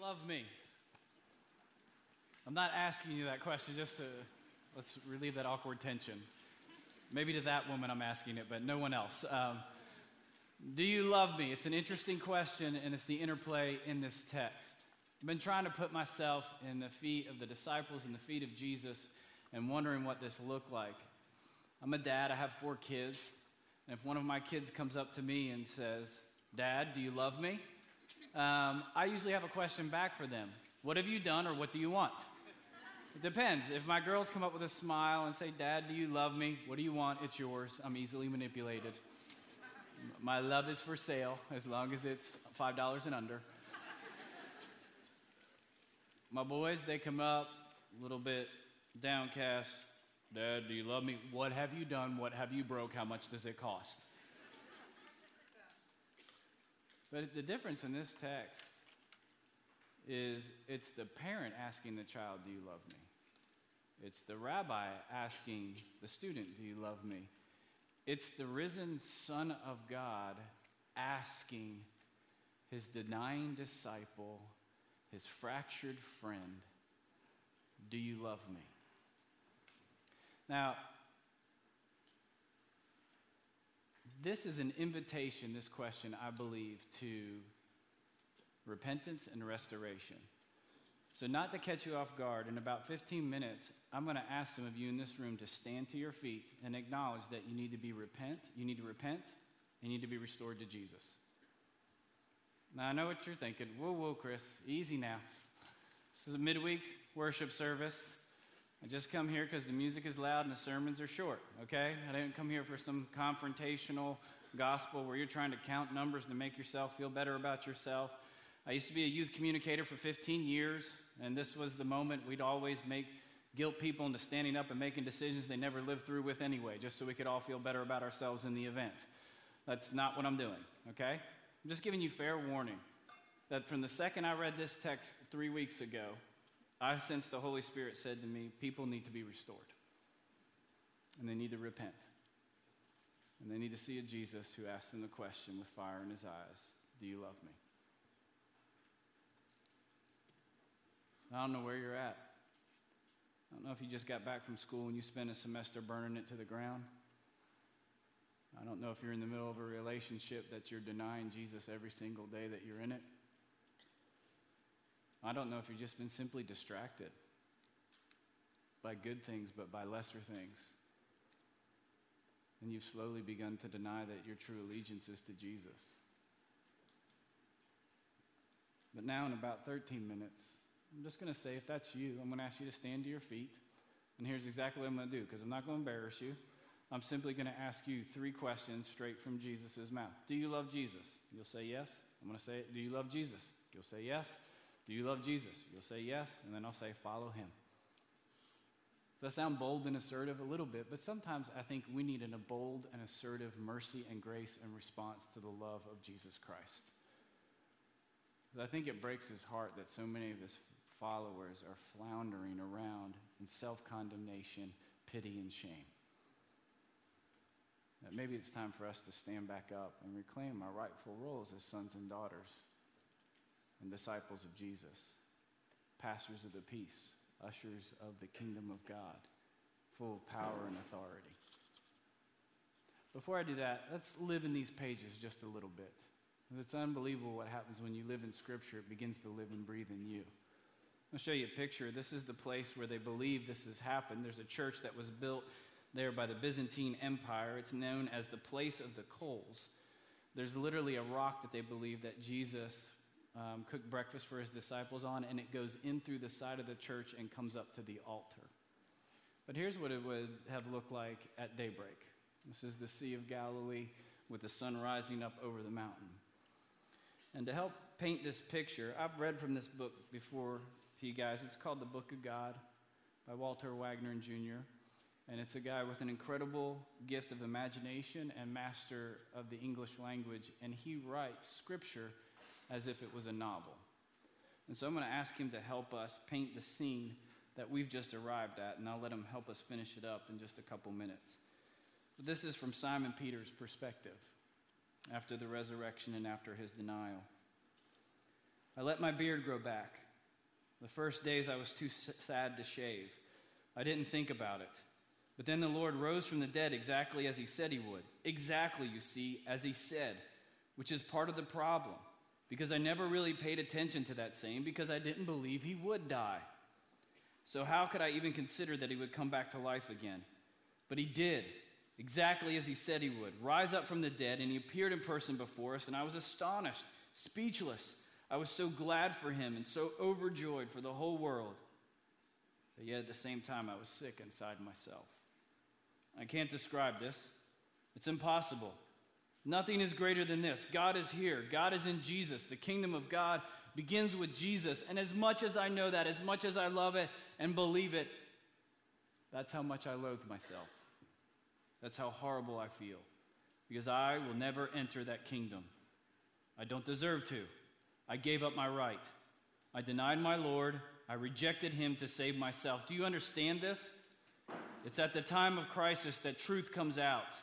love me? I'm not asking you that question just to let's relieve that awkward tension. Maybe to that woman I'm asking it, but no one else. Um, do you love me? It's an interesting question, and it's the interplay in this text. I've been trying to put myself in the feet of the disciples and the feet of Jesus and wondering what this looked like. I'm a dad, I have four kids, and if one of my kids comes up to me and says, Dad, do you love me? Um, I usually have a question back for them What have you done, or what do you want? It depends. If my girls come up with a smile and say, Dad, do you love me? What do you want? It's yours. I'm easily manipulated. My love is for sale as long as it's $5 and under. My boys, they come up a little bit downcast. Dad, do you love me? What have you done? What have you broke? How much does it cost? But the difference in this text is it's the parent asking the child, Do you love me? It's the rabbi asking the student, Do you love me? It's the risen Son of God asking his denying disciple, his fractured friend, Do you love me? Now, this is an invitation, this question, I believe, to repentance and restoration. So, not to catch you off guard, in about 15 minutes, I'm going to ask some of you in this room to stand to your feet and acknowledge that you need to be repent, you need to repent, and you need to be restored to Jesus. Now, I know what you're thinking. Whoa, whoa, Chris, easy now. This is a midweek worship service. I just come here because the music is loud and the sermons are short, okay? I didn't come here for some confrontational gospel where you're trying to count numbers to make yourself feel better about yourself. I used to be a youth communicator for 15 years, and this was the moment we'd always make guilt people into standing up and making decisions they never lived through with anyway, just so we could all feel better about ourselves in the event. That's not what I'm doing, okay? I'm just giving you fair warning that from the second I read this text three weeks ago, I sensed the Holy Spirit said to me, people need to be restored. And they need to repent. And they need to see a Jesus who asked them the question with fire in his eyes Do you love me? I don't know where you're at. I don't know if you just got back from school and you spent a semester burning it to the ground. I don't know if you're in the middle of a relationship that you're denying Jesus every single day that you're in it. I don't know if you've just been simply distracted by good things, but by lesser things. And you've slowly begun to deny that your true allegiance is to Jesus. But now, in about 13 minutes, I'm just going to say, if that's you, I'm going to ask you to stand to your feet. And here's exactly what I'm going to do, because I'm not going to embarrass you. I'm simply going to ask you three questions straight from Jesus' mouth. Do you love Jesus? You'll say yes. I'm going to say, Do you love Jesus? You'll say yes. Do you love Jesus? You'll say yes. And then I'll say, Follow him. Does that sound bold and assertive? A little bit, but sometimes I think we need a bold and assertive mercy and grace in response to the love of Jesus Christ. I think it breaks his heart that so many of his followers are floundering around in self condemnation, pity, and shame. That maybe it's time for us to stand back up and reclaim our rightful roles as sons and daughters and disciples of Jesus, pastors of the peace, ushers of the kingdom of God, full of power and authority. Before I do that, let's live in these pages just a little bit. It's unbelievable what happens when you live in Scripture, it begins to live and breathe in you. I'll show you a picture. This is the place where they believe this has happened. There's a church that was built there by the Byzantine Empire. It's known as the place of the coals. There's literally a rock that they believe that Jesus um, cooked breakfast for his disciples on, and it goes in through the side of the church and comes up to the altar. But here's what it would have looked like at daybreak this is the Sea of Galilee with the sun rising up over the mountain. And to help paint this picture, I've read from this book before for you guys. It's called The Book of God by Walter Wangerin Jr. And it's a guy with an incredible gift of imagination and master of the English language. And he writes scripture as if it was a novel. And so I'm going to ask him to help us paint the scene that we've just arrived at, and I'll let him help us finish it up in just a couple minutes. But this is from Simon Peter's perspective after the resurrection and after his denial. I let my beard grow back. The first days I was too sad to shave. I didn't think about it. But then the Lord rose from the dead exactly as he said he would. Exactly, you see, as he said, which is part of the problem. Because I never really paid attention to that saying because I didn't believe he would die. So, how could I even consider that he would come back to life again? But he did, exactly as he said he would rise up from the dead, and he appeared in person before us, and I was astonished, speechless. I was so glad for him and so overjoyed for the whole world. But yet at the same time, I was sick inside myself. I can't describe this, it's impossible. Nothing is greater than this. God is here. God is in Jesus. The kingdom of God begins with Jesus. And as much as I know that, as much as I love it and believe it, that's how much I loathe myself. That's how horrible I feel. Because I will never enter that kingdom. I don't deserve to. I gave up my right. I denied my Lord. I rejected him to save myself. Do you understand this? It's at the time of crisis that truth comes out.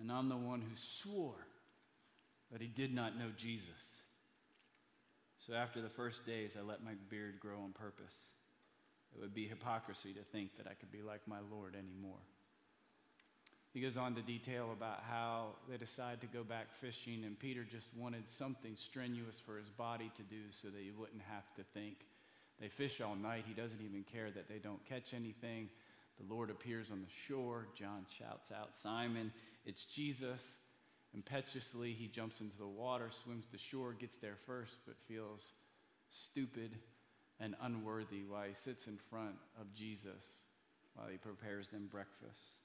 And I'm the one who swore that he did not know Jesus. So after the first days, I let my beard grow on purpose. It would be hypocrisy to think that I could be like my Lord anymore. He goes on to detail about how they decide to go back fishing, and Peter just wanted something strenuous for his body to do so that he wouldn't have to think. They fish all night. He doesn't even care that they don't catch anything. The Lord appears on the shore. John shouts out, Simon, it's Jesus. Impetuously, he jumps into the water, swims to shore, gets there first, but feels stupid and unworthy while he sits in front of Jesus while he prepares them breakfast.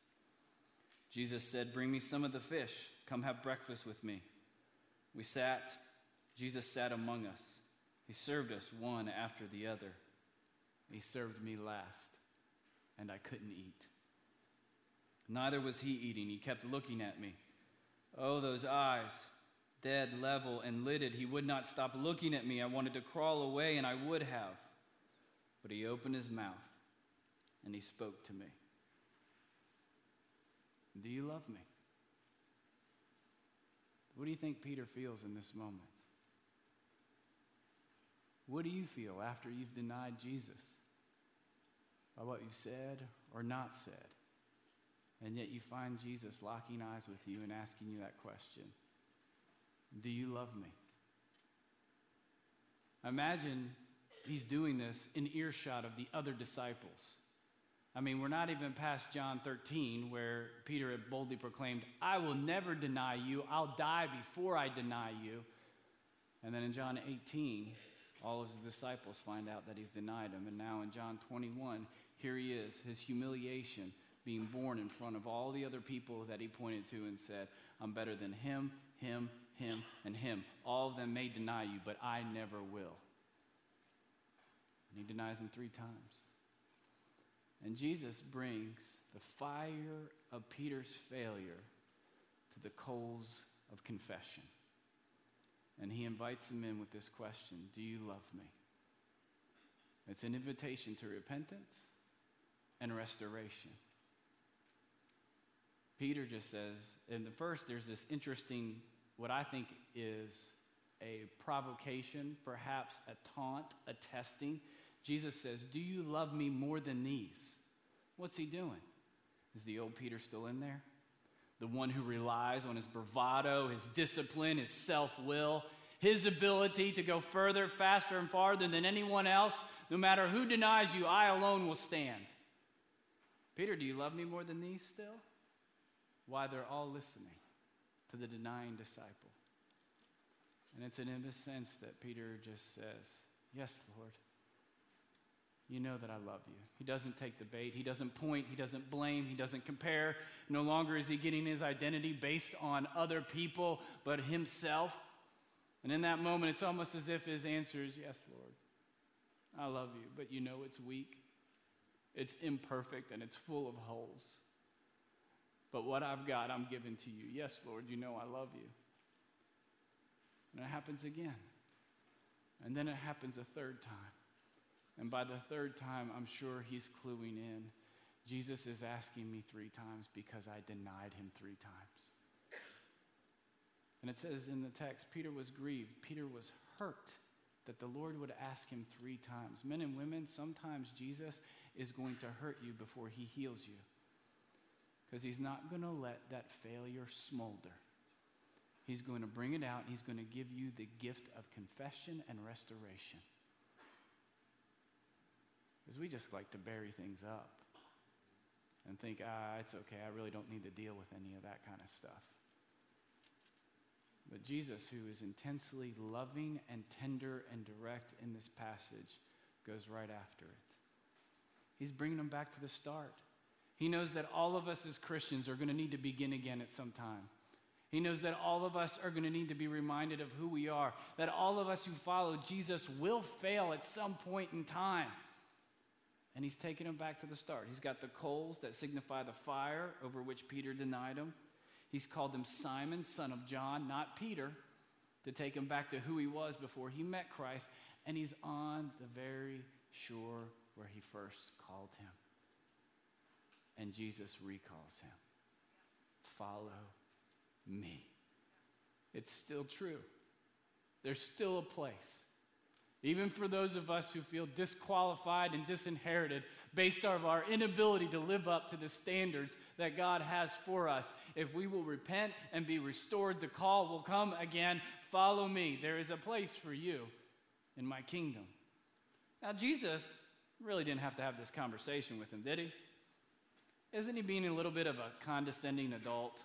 Jesus said, Bring me some of the fish. Come have breakfast with me. We sat. Jesus sat among us. He served us one after the other. He served me last, and I couldn't eat. Neither was he eating. He kept looking at me. Oh, those eyes, dead, level, and lidded. He would not stop looking at me. I wanted to crawl away, and I would have. But he opened his mouth and he spoke to me. Do you love me? What do you think Peter feels in this moment? What do you feel after you've denied Jesus? By what you've said or not said? And yet you find Jesus locking eyes with you and asking you that question Do you love me? Imagine he's doing this in earshot of the other disciples. I mean, we're not even past John 13, where Peter had boldly proclaimed, I will never deny you. I'll die before I deny you. And then in John 18, all of his disciples find out that he's denied him. And now in John 21, here he is, his humiliation being borne in front of all the other people that he pointed to and said, I'm better than him, him, him, and him. All of them may deny you, but I never will. And he denies him three times. And Jesus brings the fire of Peter's failure to the coals of confession. And he invites him in with this question Do you love me? It's an invitation to repentance and restoration. Peter just says, in the first, there's this interesting, what I think is a provocation, perhaps a taunt, a testing. Jesus says, Do you love me more than these? What's he doing? Is the old Peter still in there? The one who relies on his bravado, his discipline, his self will, his ability to go further, faster, and farther than anyone else. No matter who denies you, I alone will stand. Peter, do you love me more than these still? Why they're all listening to the denying disciple. And it's in a sense that Peter just says, Yes, Lord. You know that I love you. He doesn't take the bait. He doesn't point. He doesn't blame. He doesn't compare. No longer is he getting his identity based on other people, but himself. And in that moment, it's almost as if his answer is, Yes, Lord. I love you, but you know it's weak, it's imperfect, and it's full of holes. But what I've got, I'm giving to you. Yes, Lord, you know I love you. And it happens again. And then it happens a third time. And by the third time, I'm sure he's cluing in. Jesus is asking me three times because I denied him three times. And it says in the text, Peter was grieved, Peter was hurt. that the Lord would ask him three times. Men and women, sometimes Jesus is going to hurt you before he heals you because he's not going to let that failure smolder. He's going to bring it out and he's going to give you the gift of confession and restoration. Because we just like to bury things up and think, ah, it's okay, I really don't need to deal with any of that kind of stuff. But Jesus, who is intensely loving and tender and direct in this passage, goes right after it. He's bringing them back to the start. He knows that all of us as Christians are going to need to begin again at some time. He knows that all of us are going to need to be reminded of who we are, that all of us who follow Jesus will fail at some point in time. And he's taking them back to the start. He's got the coals that signify the fire over which Peter denied him. He's called him Simon, son of John, not Peter, to take him back to who he was before he met Christ. And he's on the very shore where he first called him. And Jesus recalls him Follow me. It's still true. There's still a place even for those of us who feel disqualified and disinherited based on our inability to live up to the standards that God has for us. If we will repent and be restored, the call will come again follow me. There is a place for you in my kingdom. Now, Jesus really didn't have to have this conversation with him, did he? Isn't he being a little bit of a condescending adult?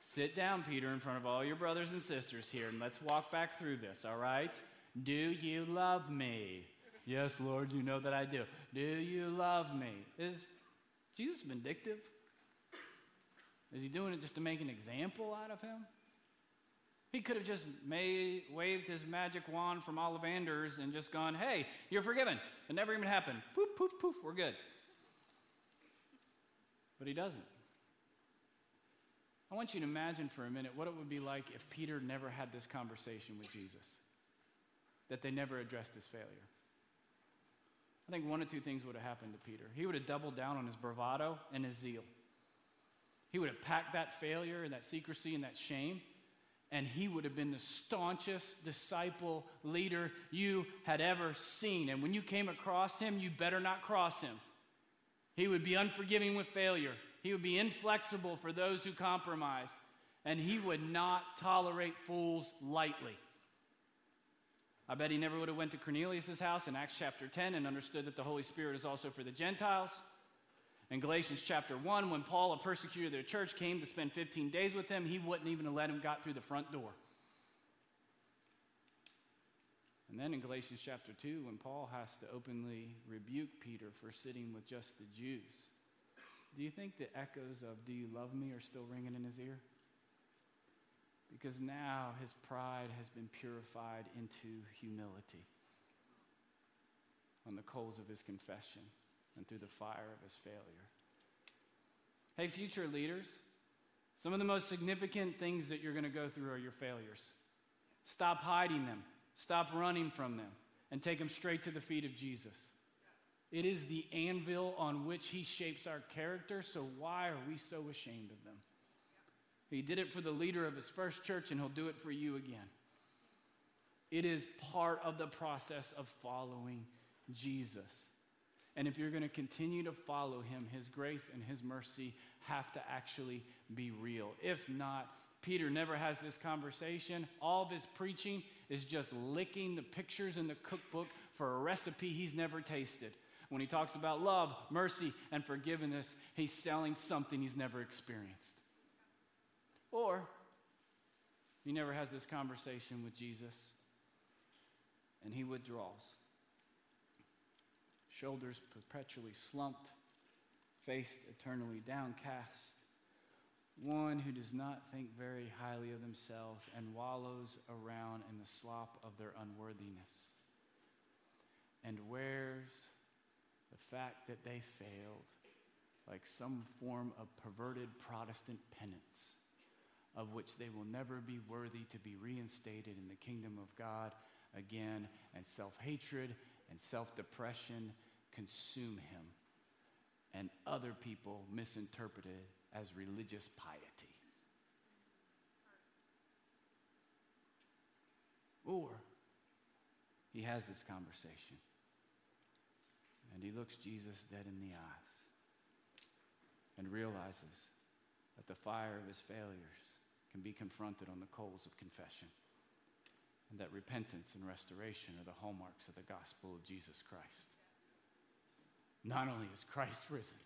Sit down, Peter, in front of all your brothers and sisters here, and let's walk back through this, all right? Do you love me? Yes, Lord, you know that I do. Do you love me? Is Jesus vindictive? Is he doing it just to make an example out of him? He could have just made, waved his magic wand from Ollivanders and just gone, hey, you're forgiven. It never even happened. Poof, poof, poof, we're good. But he doesn't. I want you to imagine for a minute what it would be like if Peter never had this conversation with Jesus that they never addressed his failure. I think one or two things would have happened to Peter. He would have doubled down on his bravado and his zeal. He would have packed that failure and that secrecy and that shame, and he would have been the staunchest disciple leader you had ever seen. And when you came across him, you better not cross him. He would be unforgiving with failure, he would be inflexible for those who compromise, and he would not tolerate fools lightly. I bet he never would have went to Cornelius' house in Acts chapter 10 and understood that the Holy Spirit is also for the Gentiles. In Galatians chapter 1, when Paul, a persecutor of their church, came to spend 15 days with him, he wouldn't even have let him got through the front door. And then in Galatians chapter 2, when Paul has to openly rebuke Peter for sitting with just the Jews, do you think the echoes of Do you love me are still ringing in his ear? because now his pride has been purified into humility on the coals of his confession and through the fire of his failure. Hey, future leaders, some of the most significant things that you're going to go through are your failures. Stop hiding them, stop running from them, and take them straight to the feet of Jesus. It is the anvil on which he shapes our character, so why are we so ashamed of them? He did it for the leader of his first church, and he'll do it for you again. It is part of the process of following Jesus. And if you're going to continue to follow him, his grace and his mercy have to actually be real. If not, Peter never has this conversation. All of his preaching is just licking the pictures in the cookbook for a recipe he's never tasted. When he talks about love, mercy, and forgiveness, he's selling something he's never experienced. Or he never has this conversation with Jesus and he withdraws. Shoulders perpetually slumped, face eternally downcast. One who does not think very highly of themselves and wallows around in the slop of their unworthiness and wears the fact that they failed like some form of perverted Protestant penance of which they will never be worthy to be reinstated in the kingdom of God again, and self hatred and self depression consume him, and other people misinterpret it as religious piety. Or he has this conversation. And he looks Jesus dead in the eyes and realizes that the fire of his failures can be confronted on the coals of confession, and that repentance and restoration are the hallmarks of the gospel of Jesus Christ. Not only is Christ risen,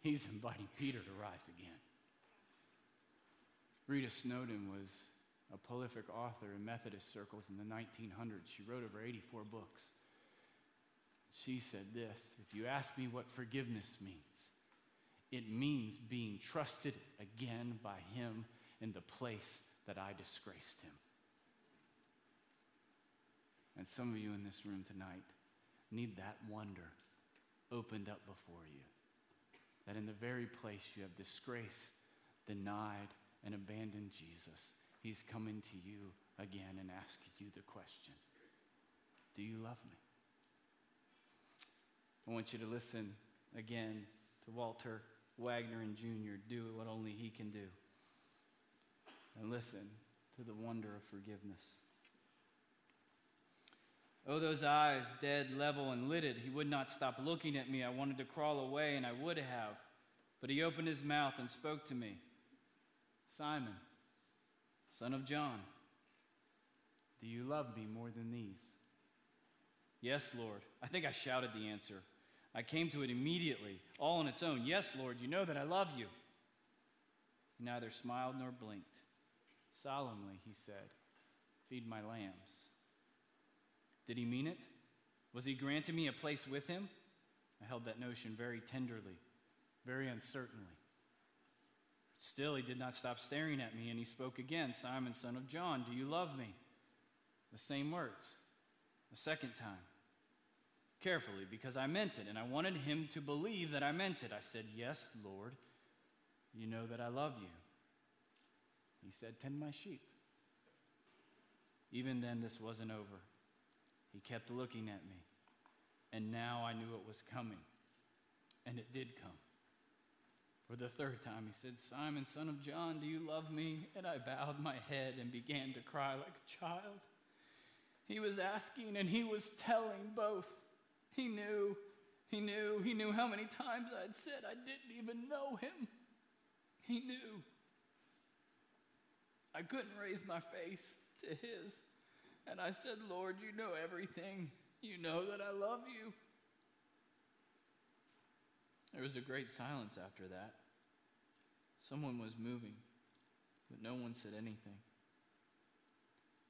he's inviting Peter to rise again. Rita Snowden was a prolific author in Methodist circles in the 1900s. She wrote over 84 books. She said this If you ask me what forgiveness means, it means being trusted again by Him in the place that I disgraced Him. And some of you in this room tonight need that wonder opened up before you. That in the very place you have disgraced, denied, and abandoned Jesus, He's coming to you again and asking you the question Do you love me? I want you to listen again to Walter Wangerin and Jr. do what only he can do. And listen to the wonder of forgiveness. Oh, those eyes, dead, level, and lidded. He would not stop looking at me. I wanted to crawl away, and I would have. But he opened his mouth and spoke to me Simon, son of John, do you love me more than these? Yes, Lord. I think I shouted the answer. I came to it immediately, all on its own. Yes, Lord, you know that I love you. He neither smiled nor blinked. Solemnly, he said, Feed my lambs. Did he mean it? Was he granting me a place with him? I held that notion very tenderly, very uncertainly. Still, he did not stop staring at me, and he spoke again Simon, son of John, do you love me? The same words, a second time carefully because I meant it, and I wanted him to believe that I meant it. I said, Yes, Lord, you know that I love you. He said, Tend my sheep. Even then, this wasn't over. He kept looking at me, and now I knew it was coming, and it did come. For the third time, he said, Simon, son of John, do you love me? And I bowed my head and began to cry like a child. He was asking and he was telling both. He knew, he knew, he knew how many times I'd said I didn't even know him. He knew. I couldn't raise my face to his. And I said, Lord, you know everything. You know that I love you. There was a great silence after that. Someone was moving, but no one said anything.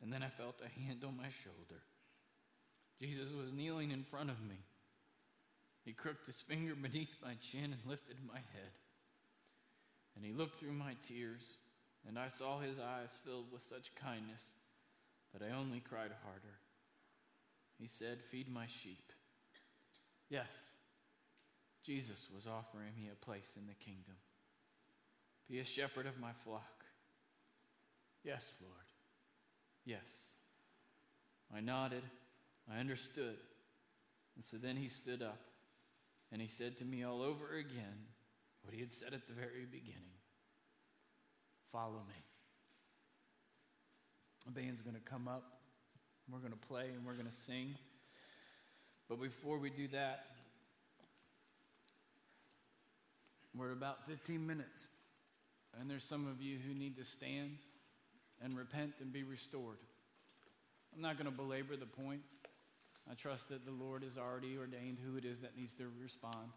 And then I felt a hand on my shoulder. Jesus was kneeling in front of me. He crooked his finger beneath my chin and lifted my head. And he looked through my tears, and I saw his eyes filled with such kindness that I only cried harder. He said, Feed my sheep. Yes, Jesus was offering me a place in the kingdom. Be a shepherd of my flock. Yes, Lord. Yes. I nodded I understood. And so then he stood up and he said to me all over again what he had said at the very beginning Follow me. The band's going to come up, we're going to play, and we're going to sing. But before we do that, we're about 15 minutes. And there's some of you who need to stand and repent and be restored. I'm not going to belabor the point. I trust that the Lord has already ordained who it is that needs to respond.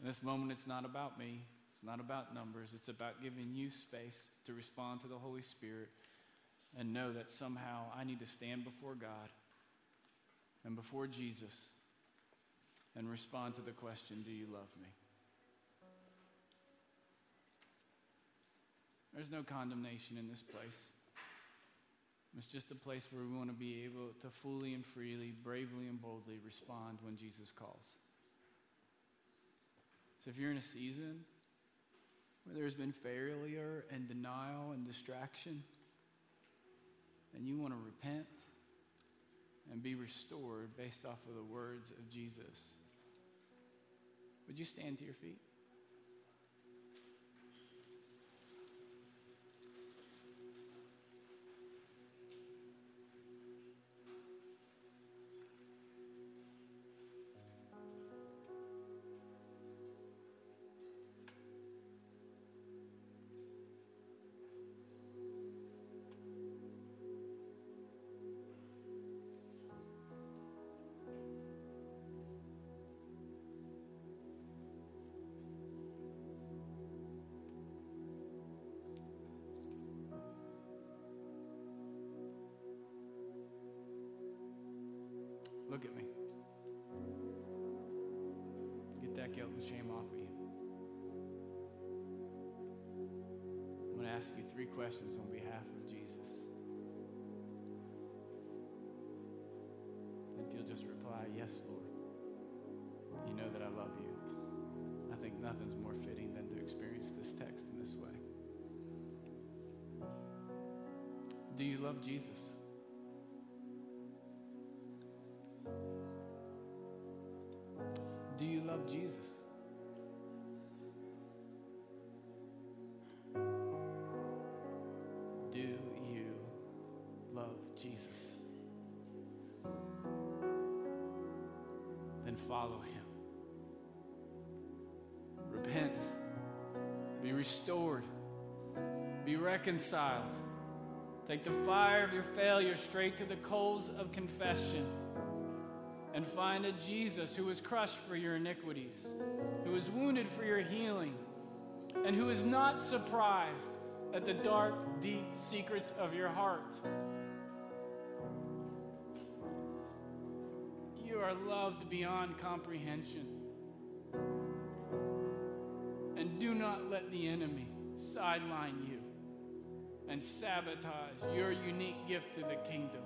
In this moment, it's not about me, it's not about numbers, it's about giving you space to respond to the Holy Spirit and know that somehow I need to stand before God and before Jesus and respond to the question Do you love me? There's no condemnation in this place. It's just a place where we want to be able to fully and freely, bravely and boldly respond when Jesus calls. So if you're in a season where there's been failure and denial and distraction, and you want to repent and be restored based off of the words of Jesus, would you stand to your feet? Guilt and shame off of you. I'm going to ask you three questions on behalf of Jesus. If you'll just reply, Yes, Lord, you know that I love you. I think nothing's more fitting than to experience this text in this way. Do you love Jesus? Jesus? Do you love Jesus? Then follow him. Repent. Be restored. Be reconciled. Take the fire of your failure straight to the coals of confession and find a Jesus who was crushed for your iniquities, who was wounded for your healing, and who is not surprised at the dark, deep secrets of your heart. You are loved beyond comprehension. And do not let the enemy sideline you and sabotage your unique gift to the kingdom.